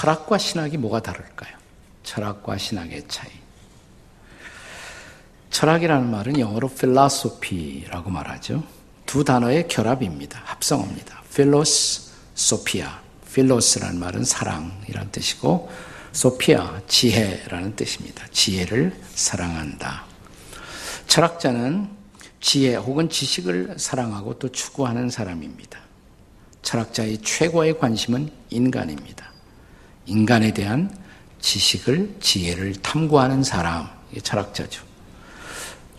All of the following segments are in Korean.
철학과 신학이 뭐가 다를까요? 철학과 신학의 차이. 철학이라는 말은 영어로 philosophy라고 말하죠. 두 단어의 결합입니다. 합성어입니다. philosophia. philo스라는 말은 사랑이라는 뜻이고 소피아 지혜라는 뜻입니다. 지혜를 사랑한다. 철학자는 지혜 혹은 지식을 사랑하고 또 추구하는 사람입니다. 철학자의 최고의 관심은 인간입니다. 인간에 대한 지식을, 지혜를 탐구하는 사람, 이 철학자죠.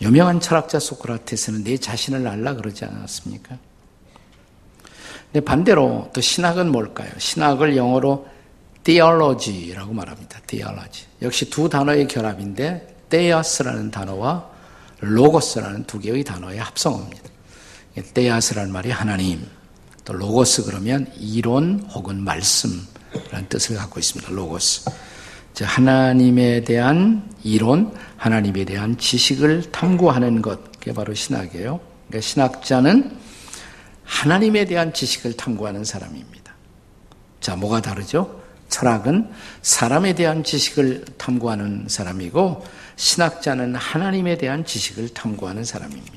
유명한 철학자 소크라테스는 내 자신을 알라 그러지 않았습니까? 근데 반대로 또 신학은 뭘까요? 신학을 영어로 theology라고 말합니다. theology. 역시 두 단어의 결합인데 theos라는 단어와 logos라는 두 개의 단어의 합성어입니다. theos라는 말이 하나님, 또 logos 그러면 이론 혹은 말씀 이라는 뜻을 갖고 있습니다. logos. 하나님에 대한 이론, 하나님에 대한 지식을 탐구하는 것, 그게 바로 신학이에요. 그러니까 신학자는 하나님에 대한 지식을 탐구하는 사람입니다. 자, 뭐가 다르죠? 철학은 사람에 대한 지식을 탐구하는 사람이고 신학자는 하나님에 대한 지식을 탐구하는 사람입니다.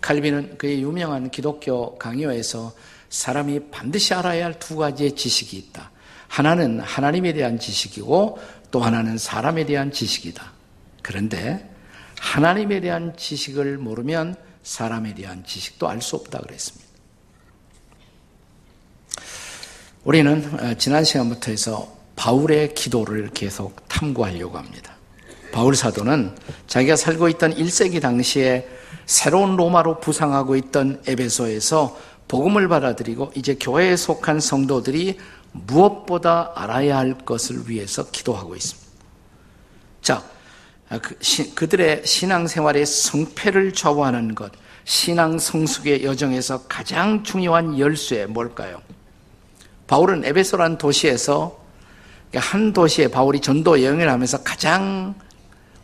칼빈은 그의 유명한 기독교 강요에서 사람이 반드시 알아야 할 두 가지의 지식이 있다. 하나는 하나님에 대한 지식이고 또 하나는 사람에 대한 지식이다. 그런데 하나님에 대한 지식을 모르면 사람에 대한 지식도 알 수 없다 그랬습니다. 우리는 어, 지난 시간부터 해서 바울의 기도를 계속 탐구하려고 합니다. 바울 사도는 자기가 살고 있던 1세기 당시에 새로운 로마로 부상하고 있던 에베소에서 복음을 받아들이고 이제 교회에 속한 성도들이 무엇보다 알아야 할 것을 위해서 기도하고 있습니다. 자, 아, 그, 그들의 신앙생활의 성패를 좌우하는 것, 신앙 성숙의 여정에서 가장 중요한 열쇠 뭘까요? 바울은 에베소라는 도시에서 한 도시에 바울이 전도 여행을 하면서 가장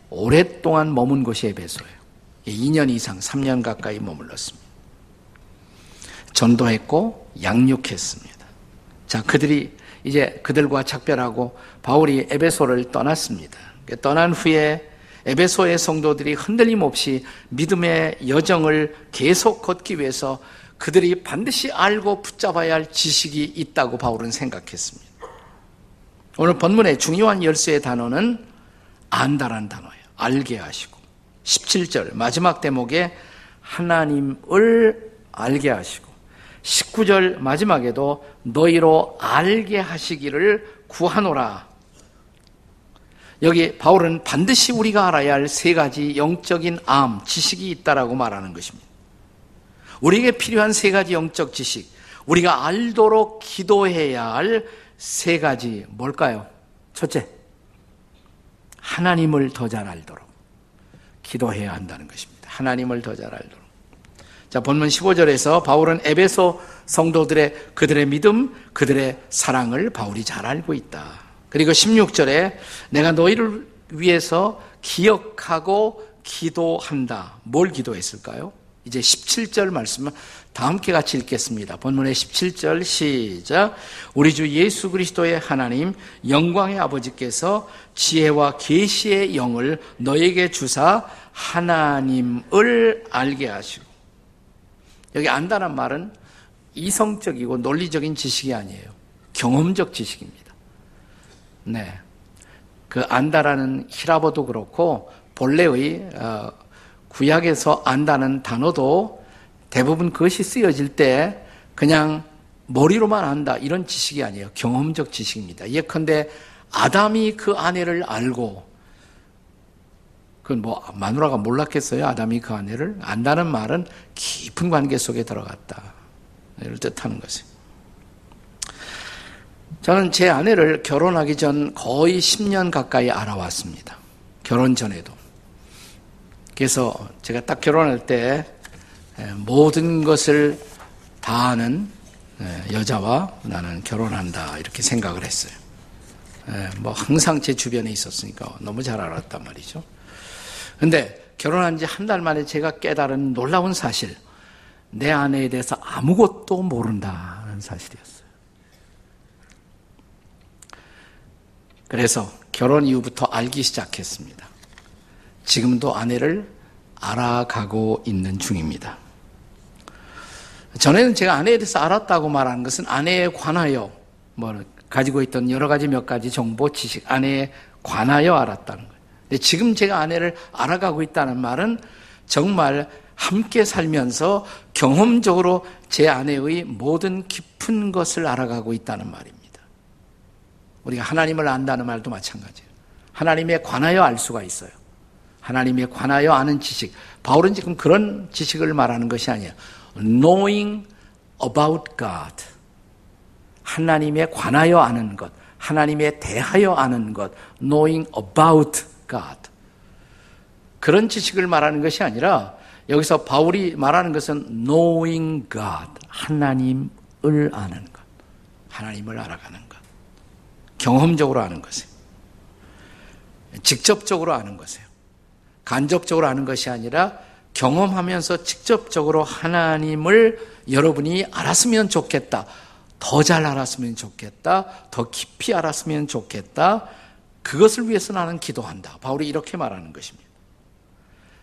오랫동안 머문 곳이 에베소예요. 2년 이상, 3년 가까이 머물렀습니다. 전도했고 양육했습니다. 자, 그들이 이제 그들과 작별하고 바울이 에베소를 떠났습니다. 떠난 후에 에베소의 성도들이 흔들림 없이 믿음의 여정을 계속 걷기 위해서 그들이 반드시 알고 붙잡아야 할 지식이 있다고 바울은 생각했습니다. 오늘 본문의 중요한 열쇠의 단어는 안다란 단어예요. 알게 하시고. 17절 마지막 대목에 하나님을 알게 하시고 19절 마지막에도 너희로 알게 하시기를 구하노라. 여기 바울은 반드시 우리가 알아야 할 세 가지 영적인 암, 지식이 있다라고 말하는 것입니다. 우리에게 필요한 세 가지 영적 지식, 우리가 알도록 기도해야 할 세 가지 뭘까요? 첫째, 하나님을 더 잘 알도록 기도해야 한다는 것입니다. 하나님을 더 잘 알도록. 자, 본문 15절에서 바울은 에베소 성도들의 그들의 믿음, 그들의 사랑을 바울이 잘 알고 있다. 그리고 16절에 내가 너희를 위해서 기억하고 기도한다. 뭘 기도했을까요? 이제 17절 말씀을 다 함께 같이 읽겠습니다. 본문의 17절 시작. 우리 주 예수 그리스도의 하나님 영광의 아버지께서 지혜와 계시의 영을 너에게 주사 하나님을 알게 하시고 여기 안다는 말은 이성적이고 논리적인 지식이 아니에요. 경험적 지식입니다. 네. 그 안다라는 히라보도 그렇고 본래의 어, 구약에서 안다는 단어도 대부분 그것이 쓰여질 때 그냥 머리로만 안다 이런 지식이 아니에요. 경험적 지식입니다. 예컨대 아담이 그 아내를 알고 그건 뭐 마누라가 몰랐겠어요. 아담이 그 아내를 안다는 말은 깊은 관계 속에 들어갔다. 이를 뜻하는 것이. 저는 제 아내를 결혼하기 전 거의 10년 가까이 알아왔습니다. 결혼 전에도. 그래서 제가 딱 결혼할 때 모든 것을 다 아는 여자와 나는 결혼한다 이렇게 생각을 했어요. 뭐 항상 제 주변에 있었으니까 너무 잘 알았단 말이죠. 근데 결혼한 지 한 달 만에 제가 깨달은 놀라운 사실, 내 아내에 대해서 아무것도 모른다는 사실이었어요. 그래서 결혼 이후부터 알기 시작했습니다. 지금도 아내를 알아가고 있는 중입니다. 전에는 제가 아내에 대해서 알았다고 말하는 것은 아내에 관하여 뭐 가지고 있던 여러 가지 몇 가지 정보, 지식, 아내에 관하여 알았다는. 근데 지금 제가 아내를 알아가고 있다는 말은 정말 함께 살면서 경험적으로 제 아내의 모든 깊은 것을 알아가고 있다는 말입니다. 우리가 하나님을 안다는 말도 마찬가지예요. 하나님에 관하여 알 수가 있어요. 하나님에 관하여 아는 지식. 바울은 지금 그런 지식을 말하는 것이 아니에요. knowing about God. 하나님에 관하여 아는 것. 하나님에 대하여 아는 것. knowing about God. 그런 지식을 말하는 것이 아니라 여기서 바울이 말하는 것은 knowing God. 하나님을 아는 것. 하나님을 알아가는 것. 경험적으로 아는 것이에요. 직접적으로 아는 것이에요. 간접적으로 아는 것이 아니라 경험하면서 직접적으로 하나님을 여러분이 알았으면 좋겠다. 더 잘 알았으면 좋겠다. 더 깊이 알았으면 좋겠다. 그것을 위해서 나는 기도한다. 바울이 이렇게 말하는 것입니다.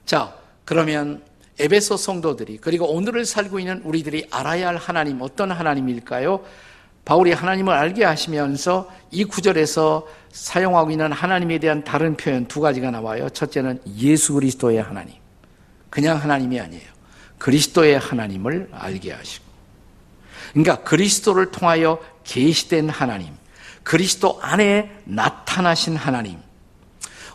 자, 그러면 에베소 성도들이 그리고 오늘을 살고 있는 우리들이 알아야 할 하나님 어떤 하나님일까요? 바울이 하나님을 알게 하시면서 이 구절에서 사용하고 있는 하나님에 대한 다른 표현 두 가지가 나와요. 첫째는 예수 그리스도의 하나님. 그냥 하나님이 아니에요. 그리스도의 하나님을 알게 하시고. 그러니까 그리스도를 통하여 계시된 하나님. 그리스도 안에 나타나신 하나님.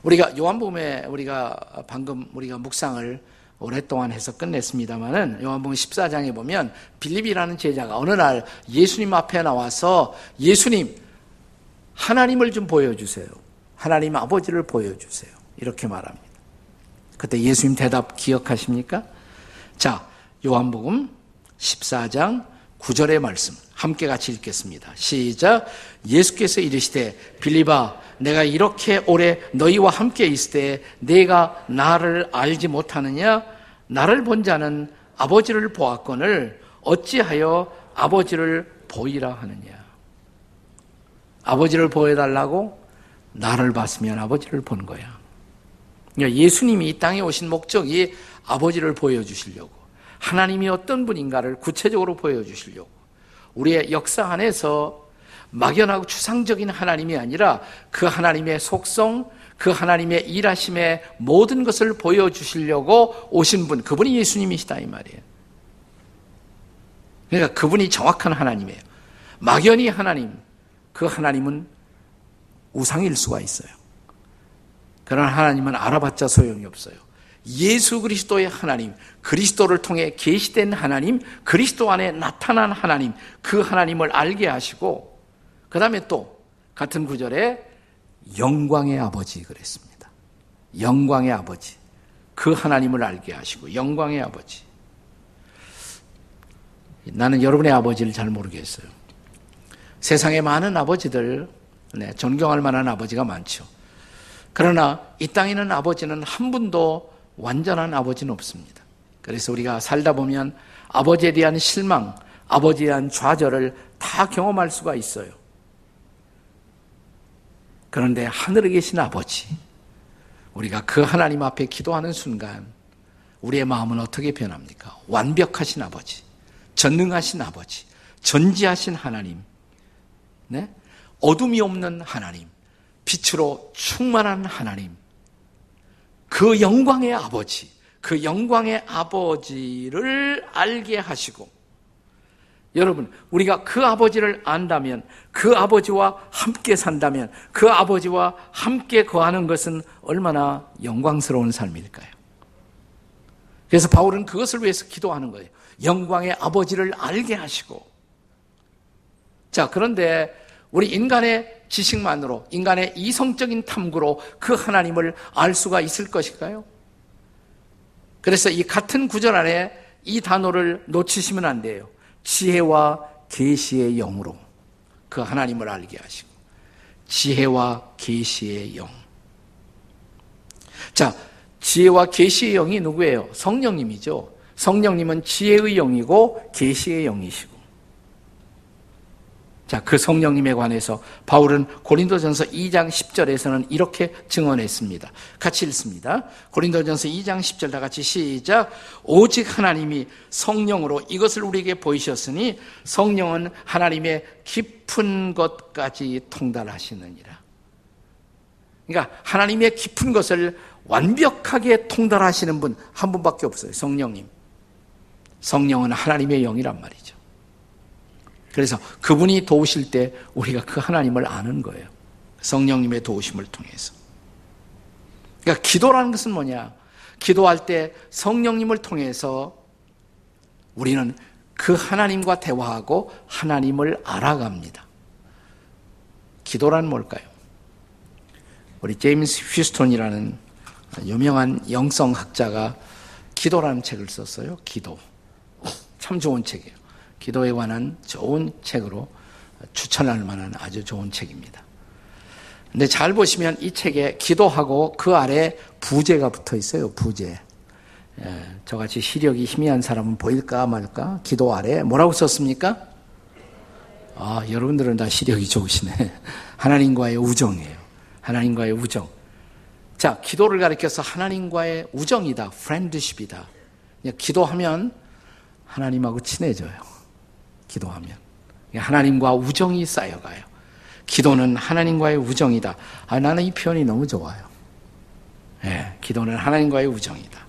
우리가 요한복음에 우리가 방금 우리가 묵상을 오랫동안 해서 끝냈습니다만은 요한복음 14장에 보면 빌립이라는 제자가 어느 날 예수님 앞에 나와서 예수님 하나님을 좀 보여주세요. 하나님 아버지를 보여주세요. 이렇게 말합니다. 그때 예수님 대답 기억하십니까? 자, 요한복음 14장 9절의 말씀 함께 같이 읽겠습니다. 시작. 예수께서 이르시되 빌리바 내가 이렇게 오래 너희와 함께 있을 때 내가 나를 알지 못하느냐 나를 본 자는 아버지를 보았거늘 어찌하여 아버지를 보이라 하느냐. 아버지를 보여달라고 나를 봤으면 아버지를 본 거야. 그러니까 예수님이 이 땅에 오신 목적이 아버지를 보여주시려고 하나님이 어떤 분인가를 구체적으로 보여주시려고 우리의 역사 안에서 막연하고 추상적인 하나님이 아니라 그 하나님의 속성, 그 하나님의 일하심의 모든 것을 보여주시려고 오신 분, 그분이 예수님이시다 이 말이에요. 그러니까 그분이 정확한 하나님이에요. 막연히 하나님, 그 하나님은 우상일 수가 있어요. 그런 하나님은 알아봤자 소용이 없어요. 예수 그리스도의 하나님, 그리스도를 통해 계시된 하나님, 그리스도 안에 나타난 하나님, 그 하나님을 알게 하시고, 그 다음에 또 같은 구절에 영광의 아버지 그랬습니다. 영광의 아버지. 그 하나님을 알게 하시고 영광의 아버지. 나는 여러분의 아버지를 잘 모르겠어요. 세상에 많은 아버지들, 네, 존경할 만한 아버지가 많죠. 그러나 이 땅에 있는 아버지는 한 분도 완전한 아버지는 없습니다. 그래서 우리가 살다 보면 아버지에 대한 실망, 아버지에 대한 좌절을 다 경험할 수가 있어요. 그런데 하늘에 계신 아버지, 우리가 그 하나님 앞에 기도하는 순간 우리의 마음은 어떻게 변합니까? 완벽하신 아버지, 전능하신 아버지, 전지하신 하나님, 네? 어둠이 없는 하나님, 빛으로 충만한 하나님, 그 영광의 아버지, 그 영광의 아버지를 알게 하시고 여러분, 우리가 그 아버지를 안다면, 그 아버지와 함께 산다면, 그 아버지와 함께 거하는 것은 얼마나 영광스러운 삶일까요? 그래서 바울은 그것을 위해서 기도하는 거예요. 영광의 아버지를 알게 하시고. 자, 그런데 우리 인간의 지식만으로, 인간의 이성적인 탐구로 그 하나님을 알 수가 있을 것일까요? 그래서 이 같은 구절 안에 이 단어를 놓치시면 안 돼요. 지혜와 계시의 영으로 그 하나님을 알게 하시고 지혜와 계시의 영. 자, 지혜와 계시의 영이 누구예요? 성령님이죠. 성령님은 지혜의 영이고 계시의 영이시고. 자, 그 성령님에 관해서 바울은 고린도전서 2장 10절에서는 이렇게 증언했습니다. 같이 읽습니다. 고린도전서 2장 10절 다 같이 시작. 오직 하나님이 성령으로 이것을 우리에게 보이셨으니 성령은 하나님의 깊은 것까지 통달하시느니라. 그러니까 하나님의 깊은 것을 완벽하게 통달하시는 분 한 분밖에 없어요. 성령님. 성령은 하나님의 영이란 말이죠. 그래서 그분이 도우실 때 우리가 그 하나님을 아는 거예요. 성령님의 도우심을 통해서. 그러니까 기도라는 것은 뭐냐? 기도할 때 성령님을 통해서 우리는 그 하나님과 대화하고 하나님을 알아갑니다. 기도란 뭘까요? 우리 제임스 휘스톤이라는 유명한 영성학자가 기도라는 책을 썼어요. 기도. 참 좋은 책이에요. 기도에 관한 좋은 책으로 추천할 만한 아주 좋은 책입니다. 근데 잘 보시면 이 책에 기도하고 그 아래 부제가 붙어 있어요. 부제. 예, 저같이 시력이 희미한 사람은 보일까 말까? 기도 아래 뭐라고 썼습니까? 아, 여러분들은 다 시력이 좋으시네. 하나님과의 우정이에요. 하나님과의 우정. 자, 기도를 가리켜서 하나님과의 우정이다. 프렌드십이다. 기도하면 하나님하고 친해져요. 기도하면. 하나님과 우정이 쌓여가요. 기도는 하나님과의 우정이다. 아, 나는 이 표현이 너무 좋아요. 예, 기도는 하나님과의 우정이다.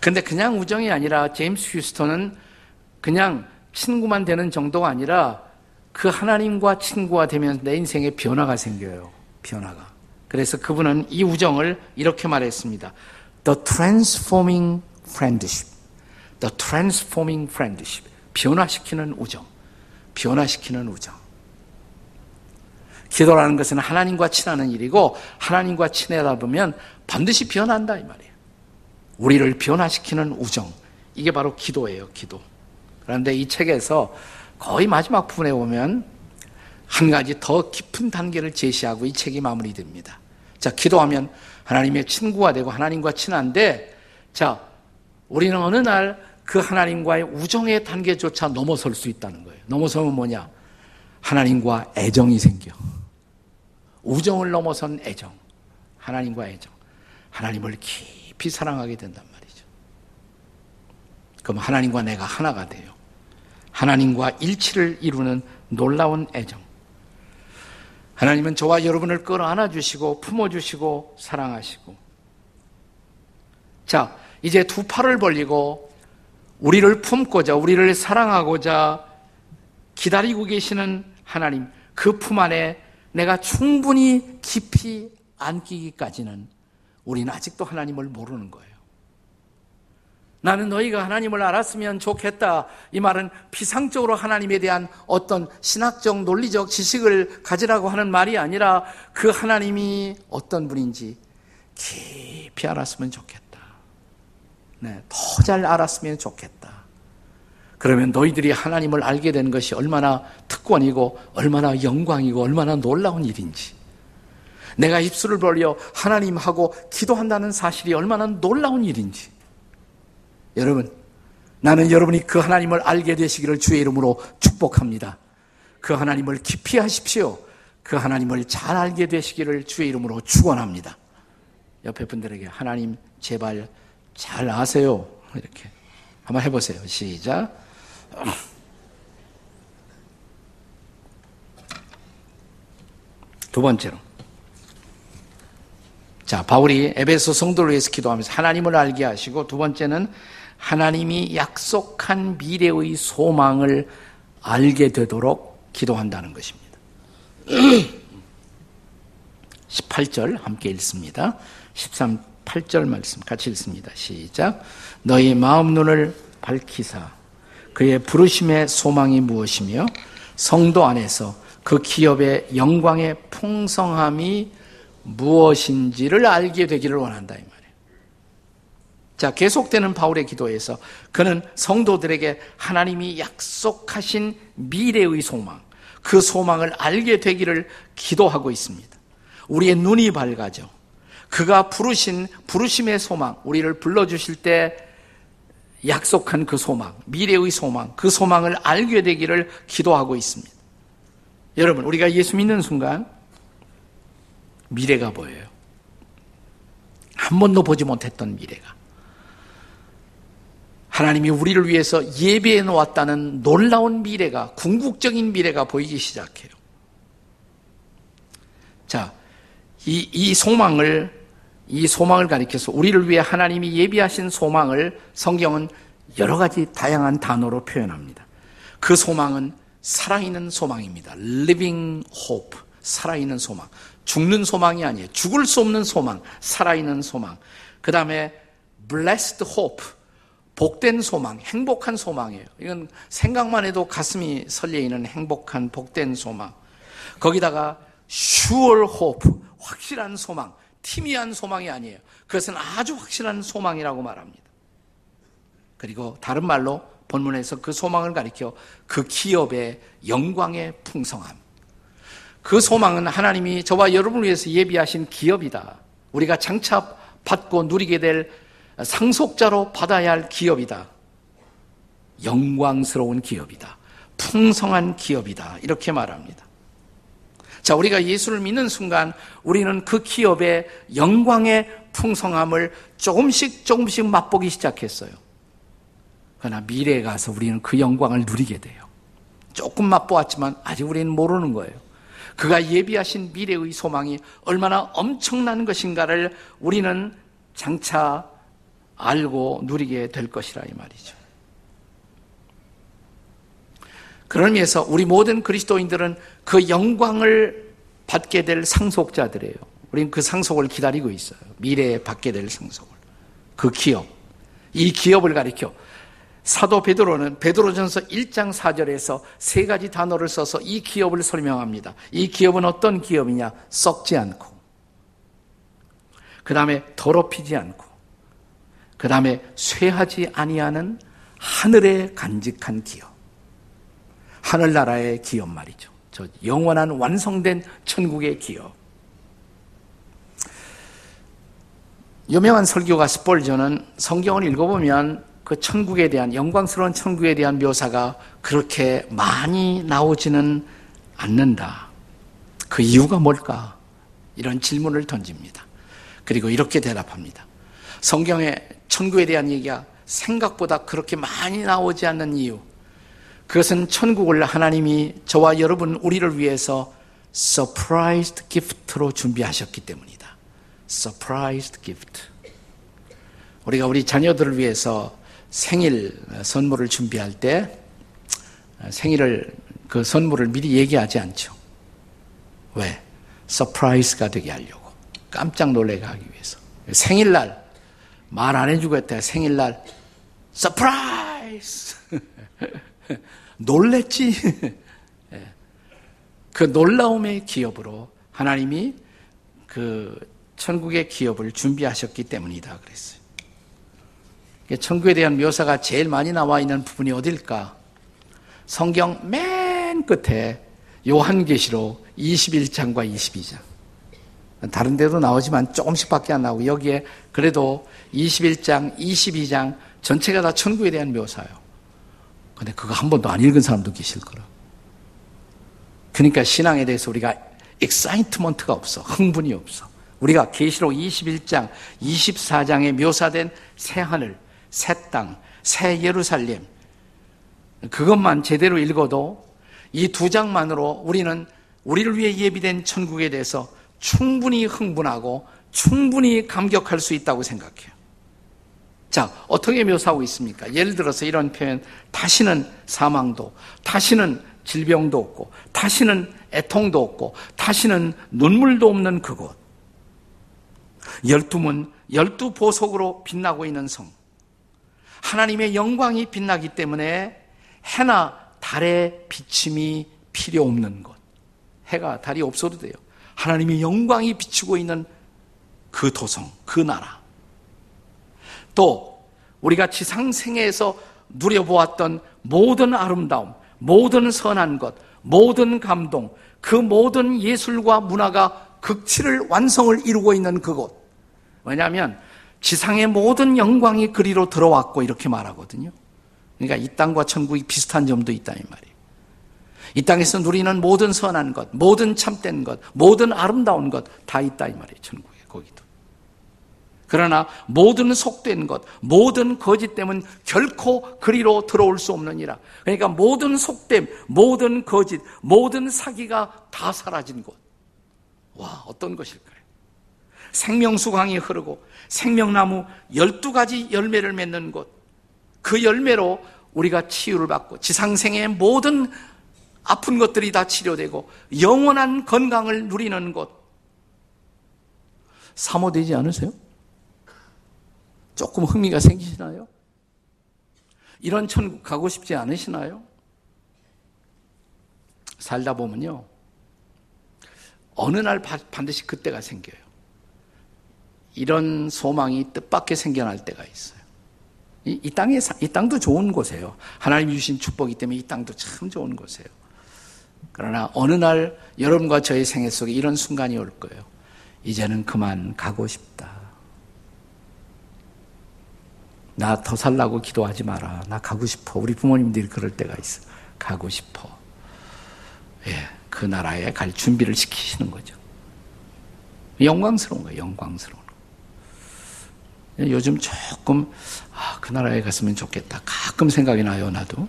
근데 그냥 우정이 아니라 제임스 휴스턴은 그냥 친구만 되는 정도가 아니라 그 하나님과 친구가 되면 내 인생에 변화가 생겨요. 변화가. 그래서 그분은 이 우정을 이렇게 말했습니다. The transforming friendship. The transforming friendship. 변화시키는 우정. 변화시키는 우정. 기도라는 것은 하나님과 친하는 일이고 하나님과 친하다 보면 반드시 변한다 이 말이에요. 우리를 변화시키는 우정. 이게 바로 기도예요, 기도. 그런데 이 책에서 거의 마지막 부분에 보면 한 가지 더 깊은 단계를 제시하고 이 책이 마무리됩니다. 자, 기도하면 하나님의 친구가 되고 하나님과 친한데, 자, 우리는 어느 날 그 하나님과의 우정의 단계조차 넘어설 수 있다는 거예요. 넘어서면 뭐냐? 하나님과 애정이 생겨. 우정을 넘어선 애정. 하나님과 애정. 하나님을 깊이 사랑하게 된단 말이죠. 그럼 하나님과 내가 하나가 돼요. 하나님과 일치를 이루는 놀라운 애정. 하나님은 저와 여러분을 끌어안아 주시고 품어 주시고 사랑하시고. 자, 이제 두 팔을 벌리고 우리를 품고자, 우리를 사랑하고자 기다리고 계시는 하나님, 그 품 안에 내가 충분히 깊이 안기기까지는 우리는 아직도 하나님을 모르는 거예요. 나는 너희가 하나님을 알았으면 좋겠다. 이 말은 피상적으로 하나님에 대한 어떤 신학적, 논리적 지식을 가지라고 하는 말이 아니라 그 하나님이 어떤 분인지 깊이 알았으면 좋겠다. 네, 더 잘 알았으면 좋겠다. 그러면 너희들이 하나님을 알게 된 것이 얼마나 특권이고 얼마나 영광이고 얼마나 놀라운 일인지. 내가 입술을 벌려 하나님하고 기도한다는 사실이 얼마나 놀라운 일인지. 여러분, 나는 여러분이 그 하나님을 알게 되시기를 주의 이름으로 축복합니다. 그 하나님을 깊이 하십시오. 그 하나님을 잘 알게 되시기를 주의 이름으로 축원합니다. 옆에 분들에게 하나님 제발 잘 아세요. 이렇게. 한번 해보세요. 시작. 두 번째로. 자, 바울이 에베소 성도를 위해서 기도하면서 하나님을 알게 하시고 두 번째는 하나님이 약속한 미래의 소망을 알게 되도록 기도한다는 것입니다. 18절 함께 읽습니다. 13 8절 말씀 같이 읽습니다. 시작. 너희 마음 눈을 밝히사 그의 부르심의 소망이 무엇이며 성도 안에서 그 기업의 영광의 풍성함이 무엇인지를 알게 되기를 원한다 이 말이에요. 자, 계속되는 바울의 기도에서 그는 성도들에게 하나님이 약속하신 미래의 소망, 그 소망을 알게 되기를 기도하고 있습니다. 우리의 눈이 밝아져 그가 부르신 부르심의 소망, 우리를 불러 주실 때 약속한 그 소망, 미래의 소망, 그 소망을 알게 되기를 기도하고 있습니다. 여러분, 우리가 예수 믿는 순간 미래가 보여요. 한 번도 보지 못했던 미래가. 하나님이 우리를 위해서 예배해 놓았다는 놀라운 미래가, 궁극적인 미래가 보이기 시작해요. 자, 이, 이 소망을, 이 소망을 가리켜서 우리를 위해 하나님이 예비하신 소망을 성경은 여러 가지 다양한 단어로 표현합니다. 그 소망은 살아있는 소망입니다. living hope. 살아있는 소망. 죽는 소망이 아니에요. 죽을 수 없는 소망. 살아있는 소망. 그 다음에 blessed hope. 복된 소망, 행복한 소망이에요. 이건 생각만 해도 가슴이 설레이는 행복한 복된 소망. 거기다가 sure hope, 확실한 소망, 티미한 소망이 아니에요. 그것은 아주 확실한 소망이라고 말합니다. 그리고 다른 말로 본문에서 그 소망을 가리켜 그 기업의 영광의 풍성함. 그 소망은 하나님이 저와 여러분을 위해서 예비하신 기업이다. 우리가 장차 받고 누리게 될 상속자로 받아야 할 기업이다. 영광스러운 기업이다. 풍성한 기업이다. 이렇게 말합니다. 자, 우리가 예수를 믿는 순간 우리는 그 기업의 영광의 풍성함을 조금씩 조금씩 맛보기 시작했어요. 그러나 미래에 가서 우리는 그 영광을 누리게 돼요. 조금 맛보았지만 아직 우리는 모르는 거예요. 그가 예비하신 미래의 소망이 얼마나 엄청난 것인가를 우리는 장차 알고 누리게 될 것이라 이 말이죠. 그런 의미에서 우리 모든 그리스도인들은 그 영광을 받게 될 상속자들이에요. 우리는 그 상속을 기다리고 있어요. 미래에 받게 될 상속을. 그 기업. 이 기업을 가리켜 사도 베드로는 베드로전서 1장 4절에서 세 가지 단어를 써서 이 기업을 설명합니다. 이 기업은 어떤 기업이냐? 썩지 않고 그 다음에 더럽히지 않고 그 다음에 쇠하지 아니하는 하늘의 간직한 기업 하늘나라의 기업 말이죠. 저 영원한 완성된 천국의 기업 유명한 설교가 스폴저는 성경을 읽어보면 그 천국에 대한 영광스러운 천국에 대한 묘사가 그렇게 많이 나오지는 않는다. 그 이유가 뭘까? 이런 질문을 던집니다. 그리고 이렇게 대답합니다. 성경에 천국에 대한 얘기가 생각보다 그렇게 많이 나오지 않는 이유. 그것은 천국을 하나님이 저와 여러분 우리를 위해서 surprised gift로 준비하셨기 때문이다. surprised gift. 우리가 우리 자녀들을 위해서 생일 선물을 준비할 때 생일을 그 선물을 미리 얘기하지 않죠. 왜? surprise가 되게 하려고. 깜짝 놀래게 하기 위해서. 생일날 말 안 해주고 했다. 생일날 Surprise. 놀랬지. 예. 그 놀라움의 기업으로 하나님이 그 천국의 기업을 준비하셨기 때문이다 그랬어요. 천국에 대한 묘사가 제일 많이 나와 있는 부분이 어딜까? 성경 맨 끝에 요한계시록 21장과 22장. 다른 데도 나오지만 조금씩밖에 안 나오고 여기에 그래도 21장, 22장 전체가 다 천국에 대한 묘사예요. 근데 그거 한 번도 안 읽은 사람도 계실 거라. 그러니까 신앙에 대해서 우리가 엑사이트먼트가 없어. 흥분이 없어. 우리가 계시록 21장, 24장에 묘사된 새 하늘, 새 땅, 새 예루살렘. 그것만 제대로 읽어도 이 두 장만으로 우리는 우리를 위해 예비된 천국에 대해서 충분히 흥분하고 충분히 감격할 수 있다고 생각해요. 자, 어떻게 묘사하고 있습니까? 예를 들어서 이런 표현, 다시는 사망도, 다시는 질병도 없고, 다시는 애통도 없고, 다시는 눈물도 없는 그곳. 열두 문, 열두 보석으로 빛나고 있는 성. 하나님의 영광이 빛나기 때문에 해나 달의 비침이 필요 없는 것. 해가 달이 없어도 돼요. 하나님의 영광이 비추고 있는 그 도성, 그 나라. 또 우리가 지상생애에서 누려보았던 모든 아름다움, 모든 선한 것, 모든 감동, 그 모든 예술과 문화가 극치를 완성을 이루고 있는 그곳. 왜냐하면 지상의 모든 영광이 그리로 들어왔고 이렇게 말하거든요. 그러니까 이 땅과 천국이 비슷한 점도 있다 이 말이에요. 이 땅에서 누리는 모든 선한 것, 모든 참된 것, 모든 아름다운 것 다 있다 이 말이에요. 천국에 거기도. 그러나 모든 속된 것, 모든 거짓 됨은 결코 그리로 들어올 수 없느니라. 그러니까 모든 속됨, 모든 거짓, 모든 사기가 다 사라진 곳. 와, 어떤 것일까요? 생명수 강이 흐르고 생명나무 12가지 열매를 맺는 곳. 그 열매로 우리가 치유를 받고 지상생의 모든 아픈 것들이 다 치료되고 영원한 건강을 누리는 곳. 사모되지 않으세요? 조금 흥미가 생기시나요? 이런 천국 가고 싶지 않으시나요? 살다 보면요. 어느 날 반드시 그때가 생겨요. 이런 소망이 뜻밖의 생겨날 때가 있어요. 이, 이 땅에, 이 땅도 좋은 곳이에요. 하나님이 주신 축복이기 때문에 이 땅도 참 좋은 곳이에요. 그러나 어느 날 여러분과 저의 생애 속에 이런 순간이 올 거예요. 이제는 그만 가고 싶다. 나 더 살라고 기도하지 마라. 나 가고 싶어. 우리 부모님들이 그럴 때가 있어. 가고 싶어. 예, 그 나라에 갈 준비를 시키시는 거죠. 영광스러운 거예요. 영광스러운 거. 요즘 조금 아, 그 나라에 갔으면 좋겠다. 가끔 생각이 나요. 나도.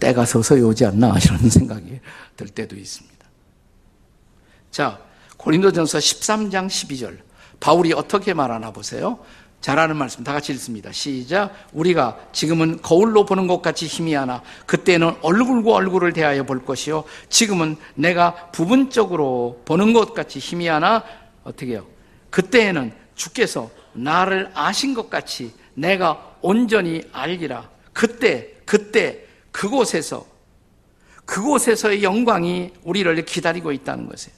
때가 서서히 오지 않나 이런 생각이 들 때도 있습니다. 자, 고린도전서 13장 12절. 바울이 어떻게 말하나 보세요. 잘하는 말씀 다 같이 읽습니다. 시작. 우리가 지금은 거울로 보는 것 같이 희미하나 그때는 얼굴과 얼굴을 대하여 볼 것이요. 지금은 내가 부분적으로 보는 것 같이 희미하나 어떻게 요? 그때에는 주께서 나를 아신 것 같이 내가 온전히 알기라. 그때 그때 그곳에서 그곳에서의 영광이 우리를 기다리고 있다는 것이에요.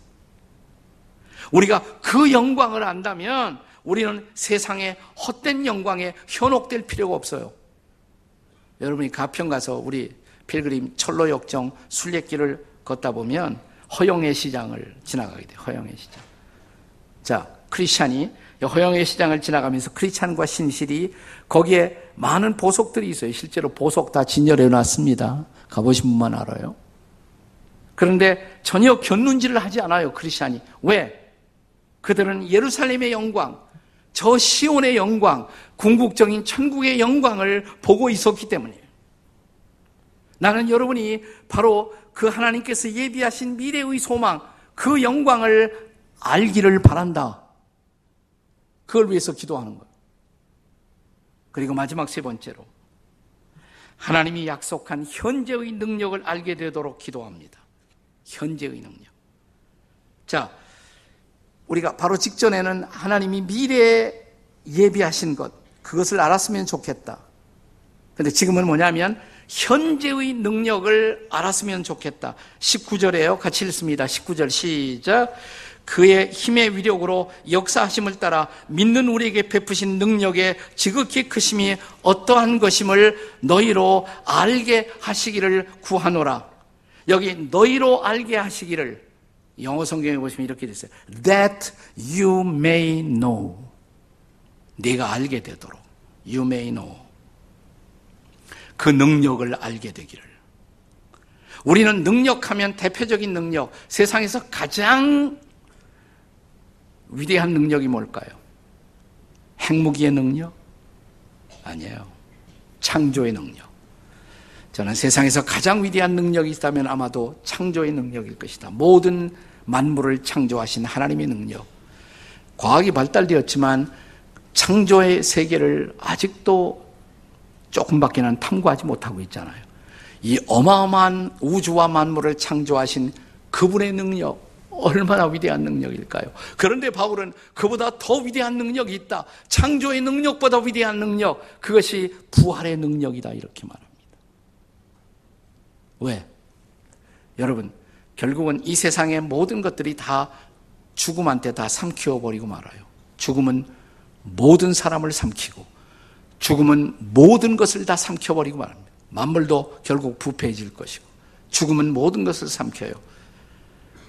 우리가 그 영광을 안다면 우리는 세상의 헛된 영광에 현혹될 필요가 없어요. 여러분이 가평 가서 우리 필그림 철로 역정 순례길을 걷다 보면 허영의 시장을 지나가게 돼요. 허영의 시장. 자, 크리스찬이 허영의 시장을 지나가면서 크리스찬과 신실이 거기에 많은 보석들이 있어요. 실제로 보석 다 진열해 놨습니다. 가보신 분만 알아요. 그런데 전혀 견눈질을 하지 않아요. 크리스찬이. 왜? 그들은 예루살렘의 영광, 저 시온의 영광, 궁극적인 천국의 영광을 보고 있었기 때문이에요. 나는 여러분이 바로 그 하나님께서 예비하신 미래의 소망, 그 영광을 알기를 바란다. 그걸 위해서 기도하는 거예요. 그리고 마지막 세 번째로 하나님이 약속한 현재의 능력을 알게 되도록 기도합니다. 현재의 능력. 자, 우리가 바로 직전에는 하나님이 미래에 예비하신 것, 그것을 알았으면 좋겠다. 근데 지금은 뭐냐면 현재의 능력을 알았으면 좋겠다. 19절에요. 같이 읽습니다. 19절 시작. 그의 힘의 위력으로 역사하심을 따라 믿는 우리에게 베푸신 능력의 지극히 크심이 어떠한 것임을 너희로 알게 하시기를 구하노라. 여기 너희로 알게 하시기를 영어 성경에 보시면 이렇게 됐어요. That you may know. 네가 알게 되도록. You may know. 그 능력을 알게 되기를. 우리는 능력하면 대표적인 능력, 세상에서 가장 위대한 능력이 뭘까요? 핵무기의 능력? 아니에요. 창조의 능력. 저는 세상에서 가장 위대한 능력이 있다면 아마도 창조의 능력일 것이다. 모든 만물을 창조하신 하나님의 능력. 과학이 발달되었지만 창조의 세계를 아직도 조금밖에는 탐구하지 못하고 있잖아요. 이 어마어마한 우주와 만물을 창조하신 그분의 능력, 얼마나 위대한 능력일까요? 그런데 바울은 그보다 더 위대한 능력이 있다. 창조의 능력보다 위대한 능력. 그것이 부활의 능력이다. 이렇게 말합니다. 왜? 여러분, 결국은 이 세상의 모든 것들이 다 죽음한테 다 삼키워버리고 말아요. 죽음은 모든 사람을 삼키고, 죽음은 모든 것을 다 삼켜버리고 말합니다. 만물도 결국 부패해질 것이고, 죽음은 모든 것을 삼켜요.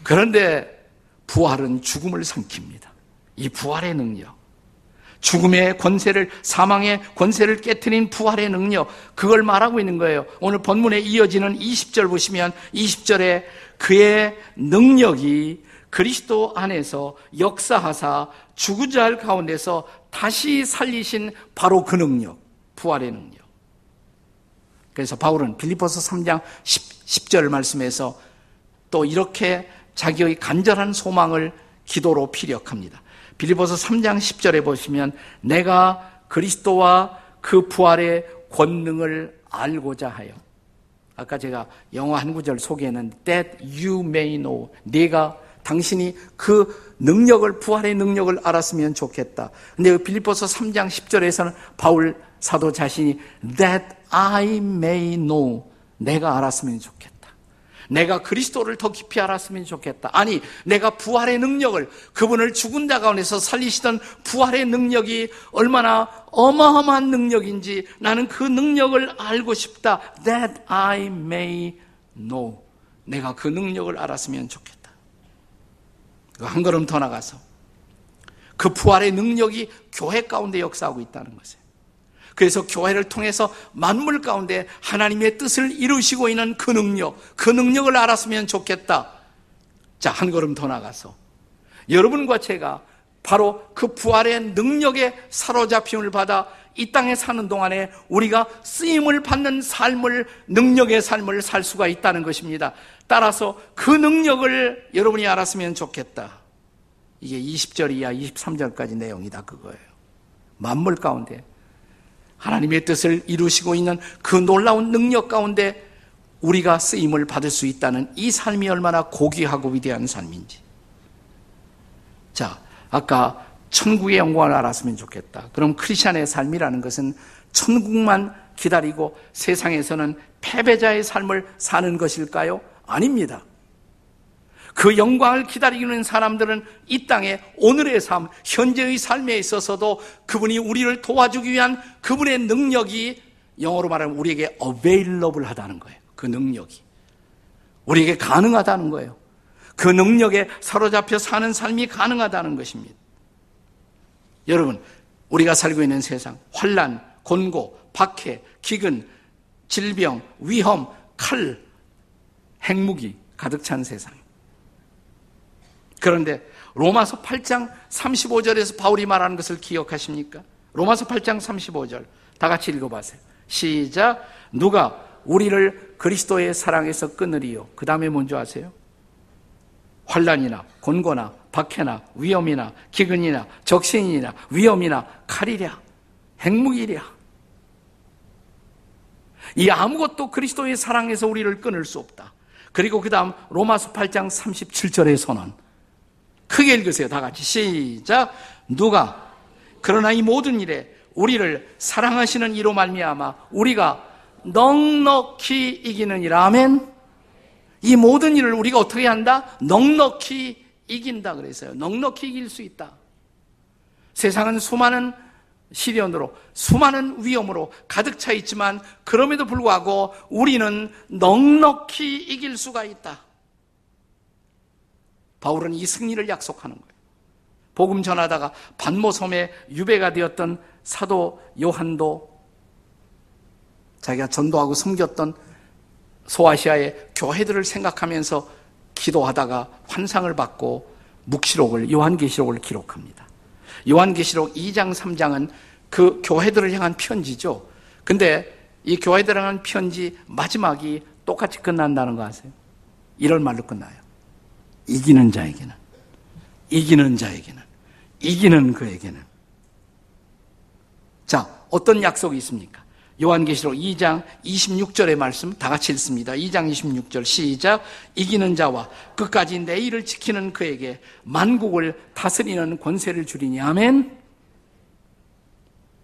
그런데 부활은 죽음을 삼킵니다. 이 부활의 능력. 죽음의 권세를, 사망의 권세를 깨뜨린 부활의 능력, 그걸 말하고 있는 거예요. 오늘 본문에 이어지는 20절 보시면 20절에 그의 능력이 그리스도 안에서 역사하사 죽은 자 가운데서 다시 살리신 바로 그 능력, 부활의 능력. 그래서 바울은 빌리포스 3장 10, 절 말씀에서 또 이렇게 자기의 간절한 소망을 기도로 피력합니다. 빌리포스 3장 10절에 보시면 내가 그리스도와 그 부활의 권능을 알고자 하여 아까 제가 영어 한 구절 소개했는데 that you may know 네가 당신이 그 능력을 부활의 능력을 알았으면 좋겠다. 근데 빌리포스 3장 10절에서는 바울 사도 자신이 that I may know 내가 알았으면 좋겠다. 내가 그리스도를 더 깊이 알았으면 좋겠다. 아니, 내가 부활의 능력을 그분을 죽은 자 가운데서 살리시던 부활의 능력이 얼마나 어마어마한 능력인지 나는 그 능력을 알고 싶다. That I may know. 내가 그 능력을 알았으면 좋겠다. 한 걸음 더 나가서 그 부활의 능력이 교회 가운데 역사하고 있다는 것이에요. 그래서 교회를 통해서 만물 가운데 하나님의 뜻을 이루시고 있는 그 능력, 그 능력을 알았으면 좋겠다. 자, 한 걸음 더 나가서 여러분과 제가 바로 그 부활의 능력에 사로잡힘을 받아 이 땅에 사는 동안에 우리가 쓰임을 받는 삶을, 능력의 삶을 살 수가 있다는 것입니다. 따라서 그 능력을 여러분이 알았으면 좋겠다. 이게 20절 이하 23절까지 내용이다 그거예요. 만물 가운데 하나님의 뜻을 이루시고 있는 그 놀라운 능력 가운데 우리가 쓰임을 받을 수 있다는 이 삶이 얼마나 고귀하고 위대한 삶인지. 자, 아까 천국의 영광을 알았으면 좋겠다. 그럼 크리스천의 삶이라는 것은 천국만 기다리고 세상에서는 패배자의 삶을 사는 것일까요? 아닙니다. 그 영광을 기다리는 사람들은 이 땅에 오늘의 삶, 현재의 삶에 있어서도 그분이 우리를 도와주기 위한 그분의 능력이 영어로 말하면 우리에게 available 하다는 거예요. 그 능력이. 우리에게 가능하다는 거예요. 그 능력에 사로잡혀 사는 삶이 가능하다는 것입니다. 여러분, 우리가 살고 있는 세상, 환란, 곤고, 박해, 기근, 질병, 위험, 칼, 핵무기 가득 찬 세상. 그런데 로마서 8장 35절에서 바울이 말하는 것을 기억하십니까? 로마서 8장 35절 다 같이 읽어보세요. 시작. 누가 우리를 그리스도의 사랑에서 끊으리요. 그 다음에 뭔지 아세요? 환란이나 곤고나 박해나 위험이나 기근이나 적신이나 위험이나 칼이랴 핵무기랴 이 아무것도 그리스도의 사랑에서 우리를 끊을 수 없다. 그리고 그 다음 로마서 8장 37절의 선언 크게 읽으세요. 다 같이 시작. 누가 그러나 이 모든 일에 우리를 사랑하시는 이로 말미암아 우리가 넉넉히 이기는 일 아멘. 이 모든 일을 우리가 어떻게 한다? 넉넉히 이긴다 그랬어요. 넉넉히 이길 수 있다. 세상은 수많은 시련으로 수많은 위험으로 가득 차 있지만 그럼에도 불구하고 우리는 넉넉히 이길 수가 있다. 바울은 이 승리를 약속하는 거예요. 복음 전하다가 반모섬에 유배가 되었던 사도 요한도 자기가 전도하고 섬겼던 소아시아의 교회들을 생각하면서 기도하다가 환상을 받고 묵시록을 요한계시록을 기록합니다. 요한계시록 2장 3장은 그 교회들을 향한 편지죠. 근데 이 교회들을 향한 편지 마지막이 똑같이 끝난다는 거 아세요? 이런 말로 끝나요. 이기는 자에게는, 이기는 자에게는, 이기는 그에게는. 자, 어떤 약속이 있습니까? 요한계시록 2장 26절의 말씀 다 같이 읽습니다. 2장 26절 시작. 이기는 자와 끝까지 내 일을 지키는 그에게 만국을 다스리는 권세를 주리니 아멘.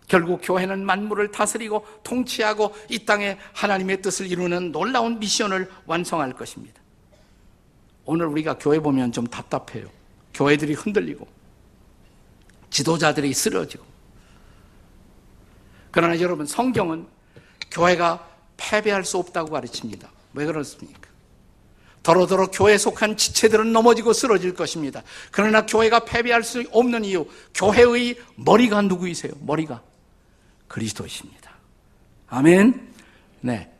결국 교회는 만물을 다스리고 통치하고 이 땅에 하나님의 뜻을 이루는 놀라운 미션을 완성할 것입니다. 오늘 우리가 교회 보면 좀 답답해요. 교회들이 흔들리고, 지도자들이 쓰러지고. 그러나 여러분, 성경은 교회가 패배할 수 없다고 가르칩니다. 왜 그렇습니까? 더러더러 교회에 속한 지체들은 넘어지고 쓰러질 것입니다. 그러나 교회가 패배할 수 없는 이유, 교회의 머리가 누구이세요? 머리가 그리스도이십니다. 아멘. 네.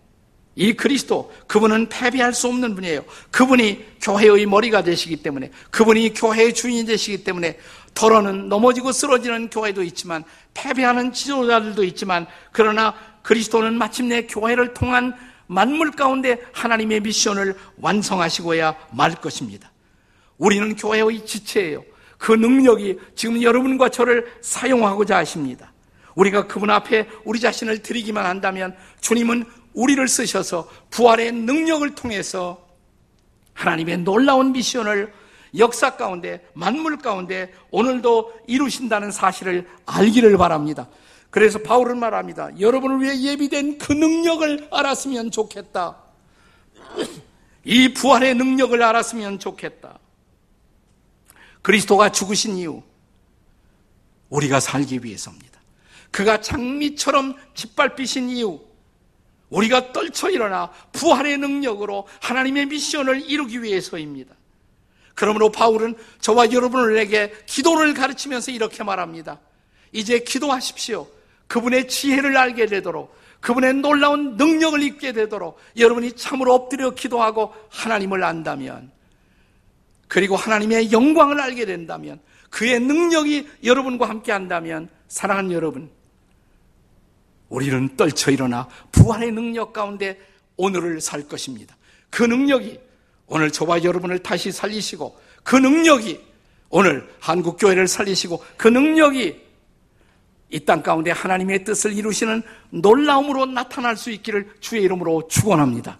이 그리스도, 그분은 패배할 수 없는 분이에요. 그분이 교회의 머리가 되시기 때문에, 그분이 교회의 주인이 되시기 때문에, 더러는 넘어지고 쓰러지는 교회도 있지만, 패배하는 지도자들도 있지만, 그러나 그리스도는 마침내 교회를 통한 만물 가운데 하나님의 미션을 완성하시고야 말 것입니다. 우리는 교회의 지체예요. 그 능력이 지금 여러분과 저를 사용하고자 하십니다. 우리가 그분 앞에 우리 자신을 드리기만 한다면 주님은 우리를 쓰셔서 부활의 능력을 통해서 하나님의 놀라운 미션을 역사 가운데, 만물 가운데 오늘도 이루신다는 사실을 알기를 바랍니다. 그래서 바울은 말합니다. 여러분을 위해 예비된 그 능력을 알았으면 좋겠다. 이 부활의 능력을 알았으면 좋겠다. 그리스도가 죽으신 이유, 우리가 살기 위해서입니다. 그가 장미처럼 짓밟히신 이유, 우리가 떨쳐 일어나 부활의 능력으로 하나님의 미션을 이루기 위해서입니다. 그러므로 바울은 저와 여러분에게 기도를 가르치면서 이렇게 말합니다. 이제 기도하십시오. 그분의 지혜를 알게 되도록 그분의 놀라운 능력을 잊게 되도록 여러분이 참으로 엎드려 기도하고 하나님을 안다면 그리고 하나님의 영광을 알게 된다면 그의 능력이 여러분과 함께 한다면 사랑하는 여러분 우리는 떨쳐 일어나 부활의 능력 가운데 오늘을 살 것입니다. 그 능력이 오늘 저와 여러분을 다시 살리시고 그 능력이 오늘 한국 교회를 살리시고 그 능력이 이 땅 가운데 하나님의 뜻을 이루시는 놀라움으로 나타날 수 있기를 주의 이름으로 축원합니다.